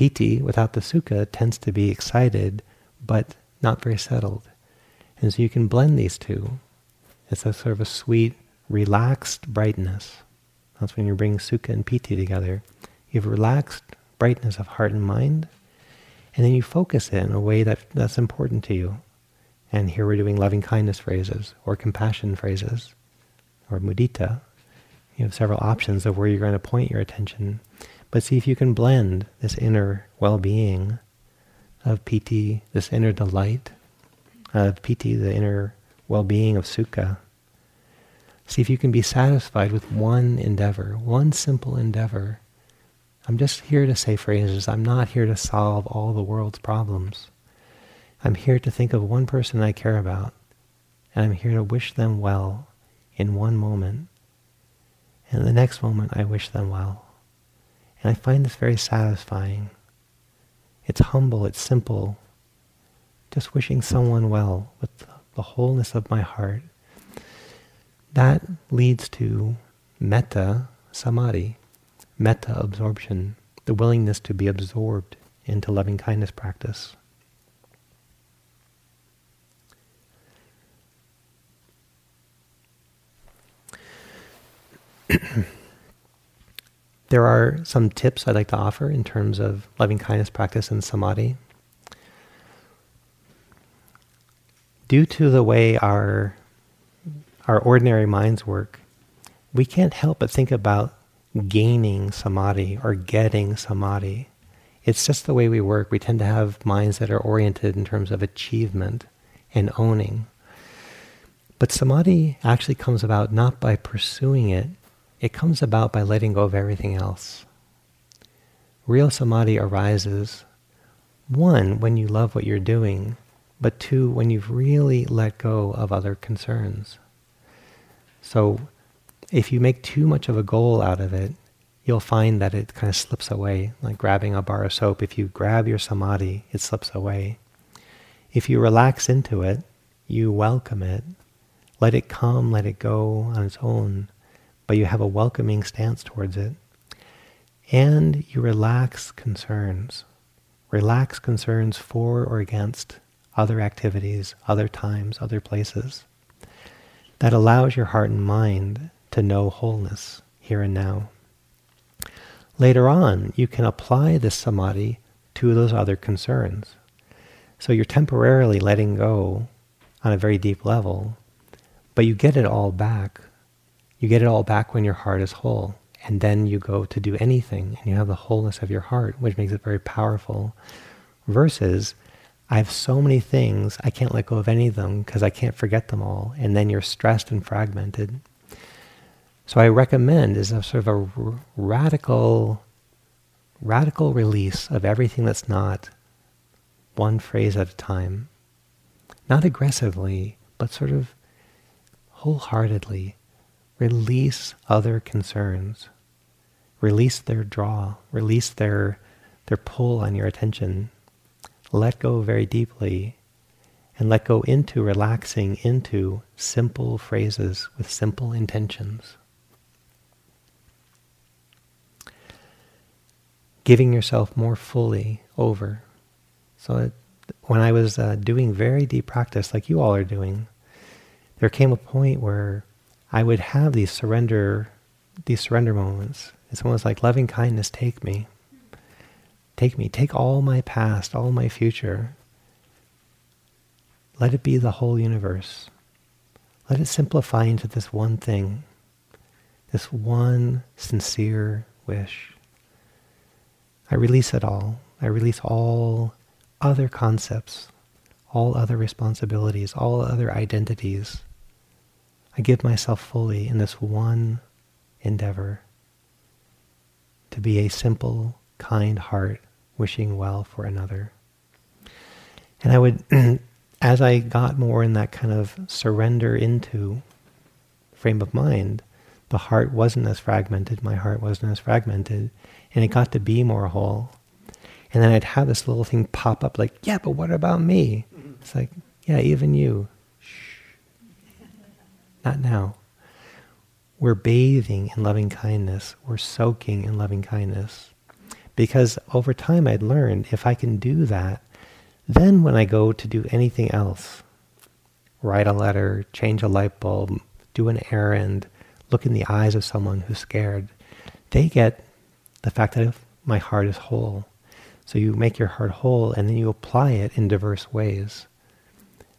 Piti, without the sukha, tends to be excited, but not very settled. And so you can blend these two. It's a sort of a sweet, relaxed brightness. That's when you bring sukha and piti together. You have relaxed brightness of heart and mind, and then you focus it in a way that, that's important to you. And here we're doing loving kindness phrases, or compassion phrases, or mudita. You have several options of where you're going to point your attention. But see if you can blend this inner well-being of piti, this inner delight of piti, the inner well-being of sukha. See if you can be satisfied with one endeavor, one simple endeavor. I'm just here to say phrases. I'm not here to solve all the world's problems. I'm here to think of one person I care about, and I'm here to wish them well in one moment. And the next moment, I wish them well. And I find this very satisfying. It's humble, it's simple. Just wishing someone well with the wholeness of my heart. That leads to metta samadhi, metta absorption, the willingness to be absorbed into loving kindness practice. There are some tips I'd like to offer in terms of loving kindness practice and samadhi. Due to the way our our ordinary minds work, we can't help but think about gaining samadhi or getting samadhi. It's just the way we work. We tend to have minds that are oriented in terms of achievement and owning. But samadhi actually comes about not by pursuing it, it comes about by letting go of everything else. Real samadhi arises one, when you love what you're doing, but two, when you've really let go of other concerns. So if you make too much of a goal out of it, you'll find that it kind of slips away, like grabbing a bar of soap. If you grab your samadhi, it slips away. If you relax into it, you welcome it, let it come, let it go on its own, but you have a welcoming stance towards it. And you relax concerns. Relax concerns for or against other activities, other times, other places. That allows your heart and mind to know wholeness here and now. Later on, you can apply this samadhi to those other concerns. So you're temporarily letting go on a very deep level, but you get it all back. You get it all back when your heart is whole. And then you go to do anything and you have the wholeness of your heart, which makes it very powerful. Versus, I have so many things, I can't let go of any of them because I can't forget them all. And then you're stressed and fragmented. So I recommend is a sort of a r- radical, radical release of everything that's not one phrase at a time. Not aggressively, but sort of wholeheartedly. Release other concerns. Release their draw. Release their, their pull on your attention. Let go very deeply and let go into relaxing into simple phrases with simple intentions. giving yourself more fully over. So it, when I was uh, doing very deep practice, like you all are doing, there came a point where I would have these surrender, these surrender moments. It's almost like loving kindness, take me. Take me, take all my past, all my future. Let it be the whole universe. Let it simplify into this one thing, this one sincere wish. I release it all. I release all other concepts, all other responsibilities, all other identities. I give myself fully in this one endeavor to be a simple, kind heart wishing well for another. And I would, as I got more in that kind of surrender into frame of mind, the heart wasn't as fragmented, my heart wasn't as fragmented, and it got to be more whole. And then I'd have this little thing pop up like, yeah, but what about me? It's like, yeah, even you. Not now. We're bathing in loving kindness. We're soaking in loving kindness. Because over time I'd learned if I can do that, then when I go to do anything else, write a letter, change a light bulb, do an errand, look in the eyes of someone who's scared, they get the fact that my heart is whole. So you make your heart whole and then you apply it in diverse ways.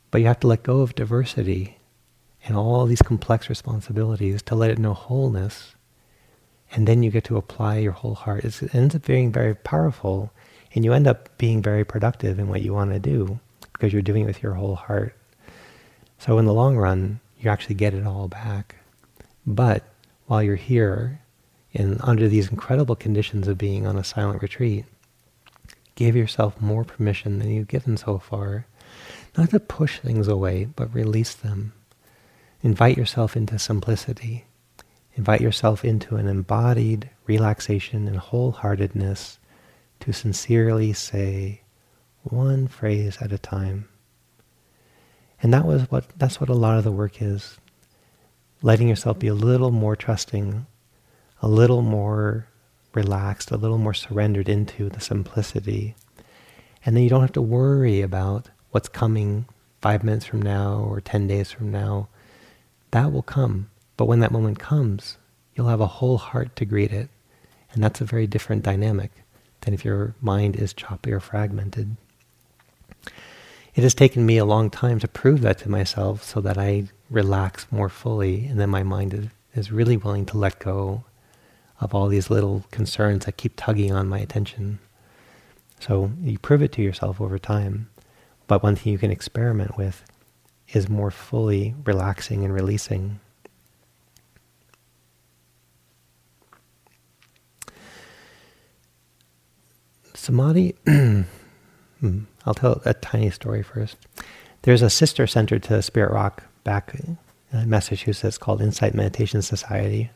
But you have to let go of diversity and all these complex responsibilities to let it know wholeness. And then you get to apply your whole heart. It ends up being very powerful and you end up being very productive in what you want to do because you're doing it with your whole heart. So in the long run, you actually get it all back. But while you're here and under these incredible conditions of being on a silent retreat, give yourself more permission than you've given so far. Not to push things away, but release them. Invite yourself into simplicity. Invite yourself into an embodied relaxation and wholeheartedness to sincerely say one phrase at a time. And that was what that's what a lot of the work is. Letting yourself be a little more trusting a little more relaxed, a little more surrendered into the simplicity. And then you don't have to worry about what's coming five minutes from now or 10 days from now. That will come. But when that moment comes, you'll have a whole heart to greet it. And that's a very different dynamic than if your mind is choppy or fragmented. It has taken me a long time to prove that to myself so that I relax more fully and then my mind is, is really willing to let go of all these little concerns that keep tugging on my attention. So you prove it to yourself over time. But one thing you can experiment with is more fully relaxing and releasing. Samadhi, Hmm. I'll tell a tiny story first. There's a sister center to Spirit Rock back in Massachusetts called Insight Meditation Society.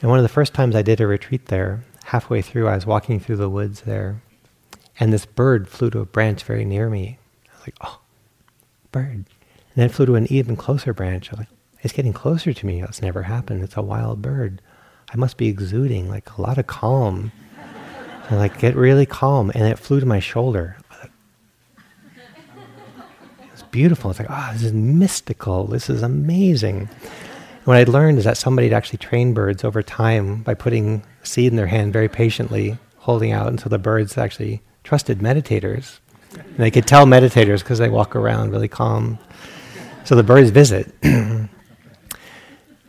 And one of the first times I did a retreat there, halfway through, I was walking through the woods there, and this bird flew to a branch very near me. I was like, oh, bird. And then flew to an even closer branch. Like, it's getting closer to me. It's never happened. It's a wild bird. I must be exuding like a lot of calm. and like get really calm. And it flew to my shoulder. It's beautiful. It's like, oh, this is mystical. This is amazing. what I learned is that somebody had actually trained birds over time by putting seed in their hand very patiently, holding out until the birds actually trusted meditators. And they could tell meditators because they walk around really calm. So the birds visit.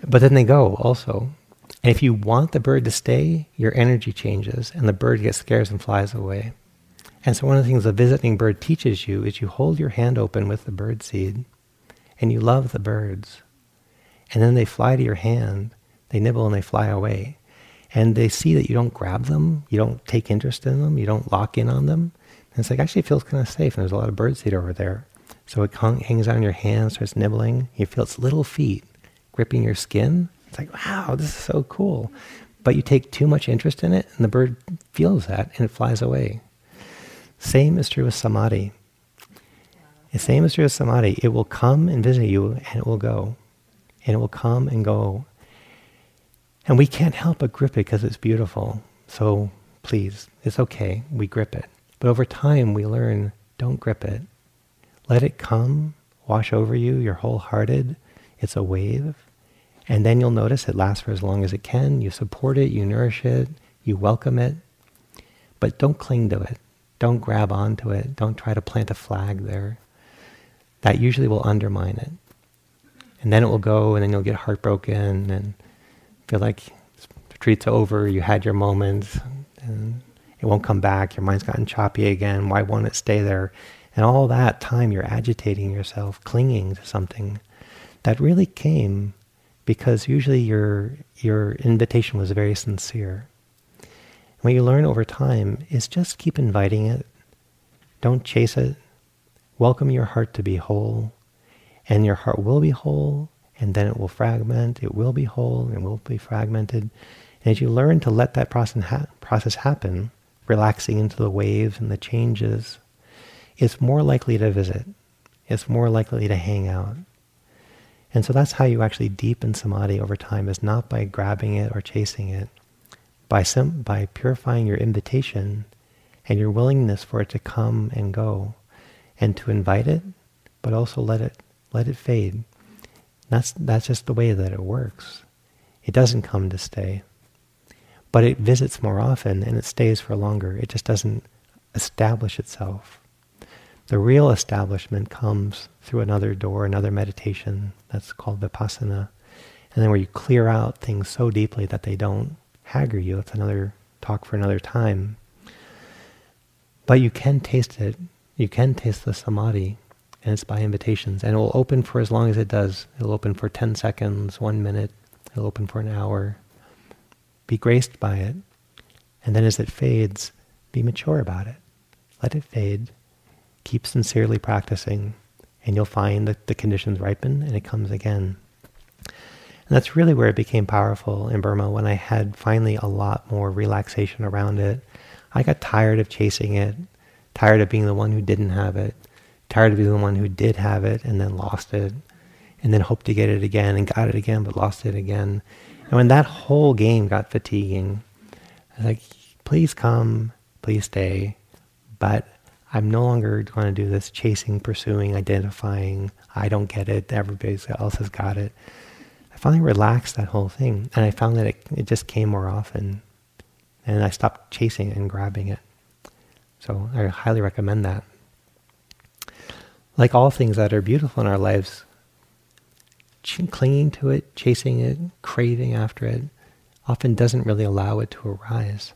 but then they go also. And if you want the bird to stay, your energy changes and the bird gets scared and flies away. And so one of the things a visiting bird teaches you is you hold your hand open with the bird seed and you love the birds. And then they fly to your hand, they nibble and they fly away. And they see that you don't grab them, you don't take interest in them, you don't lock in on them. And it's like, actually, feels kind of safe, and there's a lot of bird seed over there. So it hangs on your hand, starts nibbling. You feel its little feet gripping your skin. It's like, wow, this is so cool. But you take too much interest in it, and the bird feels that, and it flies away. Same is true with samadhi. The same is true with samadhi. It will come and visit you, and it will go. And it will come and go. And we can't help but grip it because it's beautiful. So please, it's okay. We grip it. But over time, we learn don't grip it. Let it come, wash over you. You're wholehearted. It's a wave. And then you'll notice it lasts for as long as it can. You support it, you nourish it, you welcome it. But don't cling to it. Don't grab onto it. Don't try to plant a flag there. That usually will undermine it. And then it will go, and then you'll get heartbroken and feel like the retreat's over, you had your moments, and it won't come back. Your mind's gotten choppy again. Why won't it stay there? And all that time you're agitating yourself, clinging to something that really came because usually your your invitation was very sincere. And What you learn over time is just keep inviting it. Don't chase it. Welcome your heart to be whole. And your heart will be whole, and then it will fragment. It will be whole, and will be fragmented. And as you learn to let that process, ha- process happen, relaxing into the waves and the changes, it's more likely to visit. It's more likely to hang out. And so that's how you actually deepen samadhi over time is not by grabbing it or chasing it, by sim- by purifying your invitation and your willingness for it to come and go and to invite it, but also let it let it fade. That's that's just the way that it works. It doesn't come to stay but it visits more often and it stays for longer. It just doesn't establish itself. The real establishment comes through another door, another meditation that's called vipassana. And then where you clear out things so deeply that they don't hagger you. It's another talk for another time. But you can taste it. You can taste the samadhi, and it's by invitations. And it will open for as long as it does. It'll open for 10 seconds, one minute. It'll open for an hour, be graced by it, and then as it fades, be mature about it. Let it fade. Keep sincerely practicing, and you'll find that the conditions ripen and it comes again. And that's really where it became powerful in Burma when I had finally a lot more relaxation around it. I got tired of chasing it, tired of being the one who didn't have it, tired of being the one who did have it and then lost it, and then hoped to get it again and got it again but lost it again. And when that whole game got fatiguing, I was like, please come, please stay. But I'm no longer going to do this chasing, pursuing, identifying. I don't get it. Everybody else has got it. I finally relaxed that whole thing. And I found that it, it just came more often. And I stopped chasing and grabbing it. So I highly recommend that. Like all things that are beautiful in our lives, clinging to it, chasing it, craving after it, often doesn't really allow it to arise.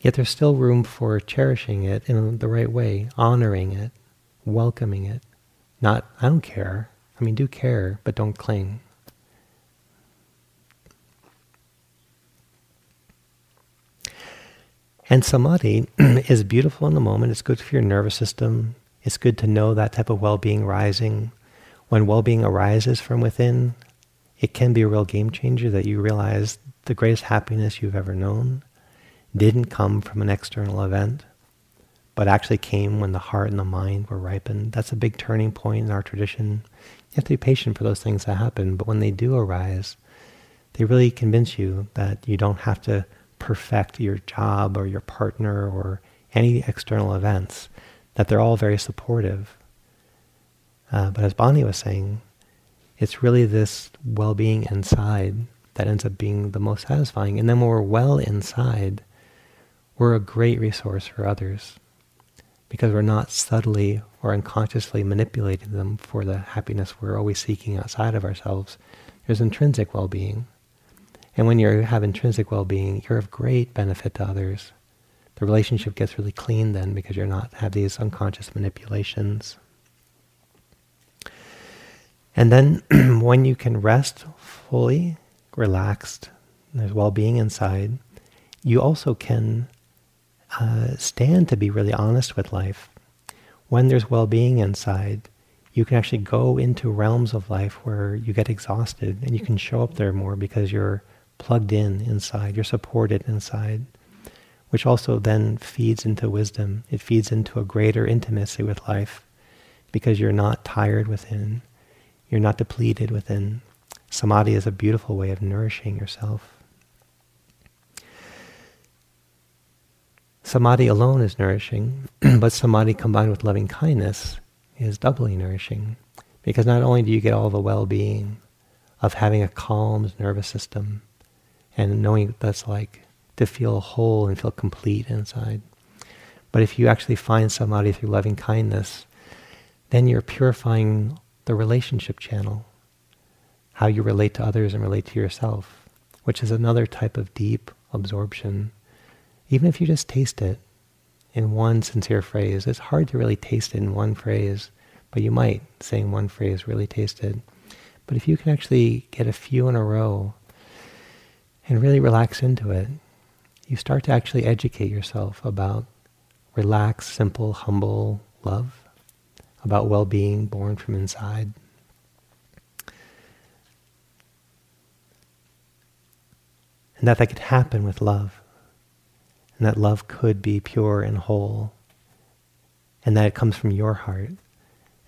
Yet there's still room for cherishing it in the right way, honoring it, welcoming it. Not, I don't care. I mean, do care, but don't cling. And samadhi is beautiful in the moment. It's good for your nervous system. It's good to know that type of well-being rising. When well-being arises from within, it can be a real game changer that you realize the greatest happiness you've ever known didn't come from an external event, but actually came when the heart and the mind were ripened. That's a big turning point in our tradition. You have to be patient for those things to happen, but when they do arise, they really convince you that you don't have to perfect your job or your partner or any external events, that they're all very supportive. Uh, but as Bonnie was saying, it's really this well-being inside that ends up being the most satisfying. And then when we're well inside, we're a great resource for others because we're not subtly or unconsciously manipulating them for the happiness we're always seeking outside of ourselves. There's intrinsic well-being. And when you have intrinsic well-being, you're of great benefit to others. The relationship gets really clean then because you're not have these unconscious manipulations. And then when you can rest fully, relaxed, there's well-being inside, you also can uh, stand to be really honest with life. When there's well-being inside, you can actually go into realms of life where you get exhausted and you can show up there more because you're plugged in inside, you're supported inside, which also then feeds into wisdom. It feeds into a greater intimacy with life because you're not tired within, you're not depleted within. Samadhi is a beautiful way of nourishing yourself. Samadhi alone is nourishing, but samadhi combined with loving kindness is doubly nourishing because not only do you get all the well-being of having a calm nervous system, and knowing what that's like to feel whole and feel complete inside. But if you actually find samadhi through loving kindness, then you're purifying the relationship channel, how you relate to others and relate to yourself, which is another type of deep absorption. Even if you just taste it in one sincere phrase, it's hard to really taste it in one phrase, but you might, saying one phrase, really taste it. But if you can actually get a few in a row and really relax into it, you start to actually educate yourself about relaxed, simple, humble love, about well-being born from inside. And that that could happen with love. And that love could be pure and whole. And that it comes from your heart.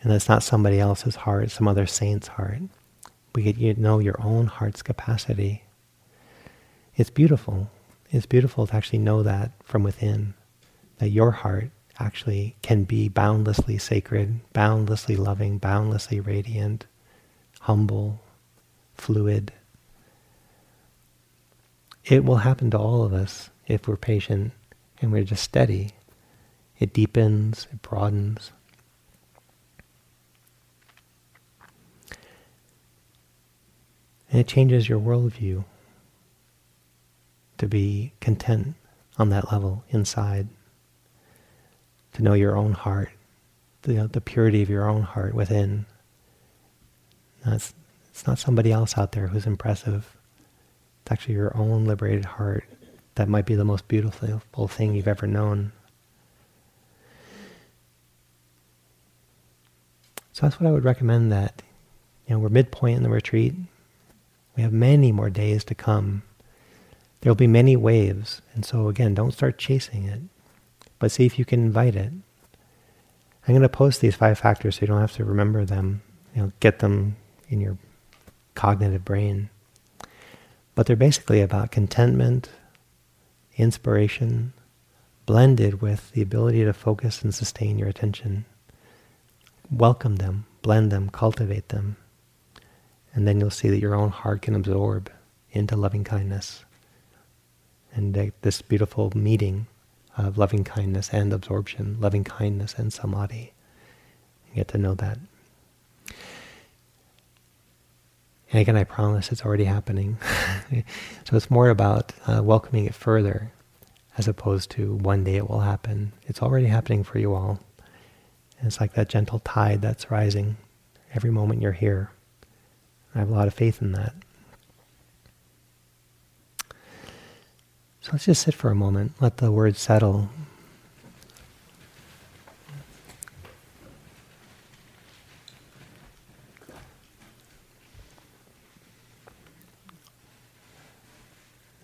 And that it's not somebody else's heart, some other saint's heart. We get you know your own heart's capacity it's beautiful. It's beautiful to actually know that from within, that your heart actually can be boundlessly sacred, boundlessly loving, boundlessly radiant, humble, fluid. It will happen to all of us if we're patient and we're just steady. It deepens, it broadens. And it changes your worldview to be content on that level inside, to know your own heart, the, the purity of your own heart within. That's, it's not somebody else out there who's impressive. It's actually your own liberated heart that might be the most beautiful thing you've ever known. So that's what I would recommend that, you know, we're midpoint in the retreat. We have many more days to come There'll be many waves, and so again, don't start chasing it, but see if you can invite it. I'm going to post these five factors so you don't have to remember them. You know, get them in your cognitive brain. But they're basically about contentment, inspiration, blended with the ability to focus and sustain your attention. Welcome them, blend them, cultivate them, and then you'll see that your own heart can absorb into loving kindness and this beautiful meeting of loving kindness and absorption, loving kindness and samadhi. You get to know that. And again, I promise it's already happening. so it's more about uh, welcoming it further as opposed to one day it will happen. It's already happening for you all. And it's like that gentle tide that's rising every moment you're here. I have a lot of faith in that. So let's just sit for a moment, let the words settle.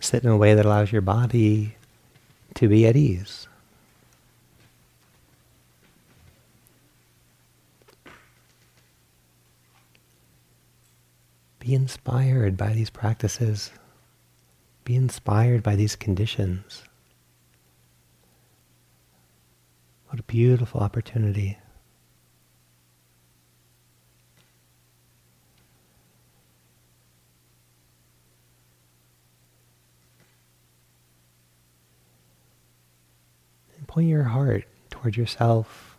Sit in a way that allows your body to be at ease. Be inspired by these practices. Be inspired by these conditions. What a beautiful opportunity. And point your heart toward yourself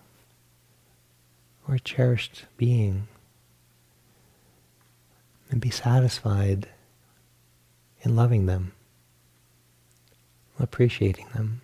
or a cherished being and be satisfied in loving them, appreciating them.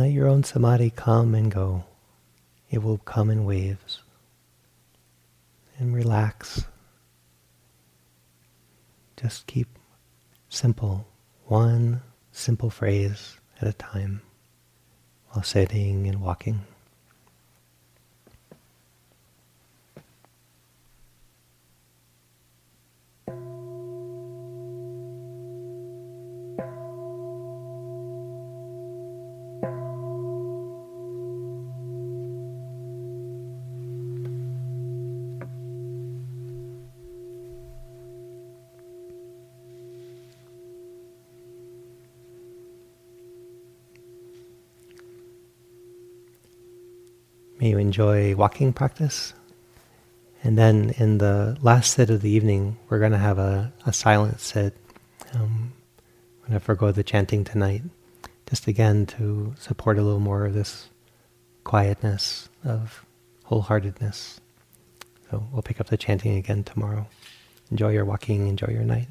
Let your own samadhi come and go. It will come in waves. And relax. Just keep simple, one simple phrase at a time while sitting and walking. Enjoy walking practice. And then in the last sit of the evening, we're going to have a, a silent sit. Um, I'm going to forego the chanting tonight, just again to support a little more of this quietness, of wholeheartedness. So we'll pick up the chanting again tomorrow. Enjoy your walking, enjoy your night.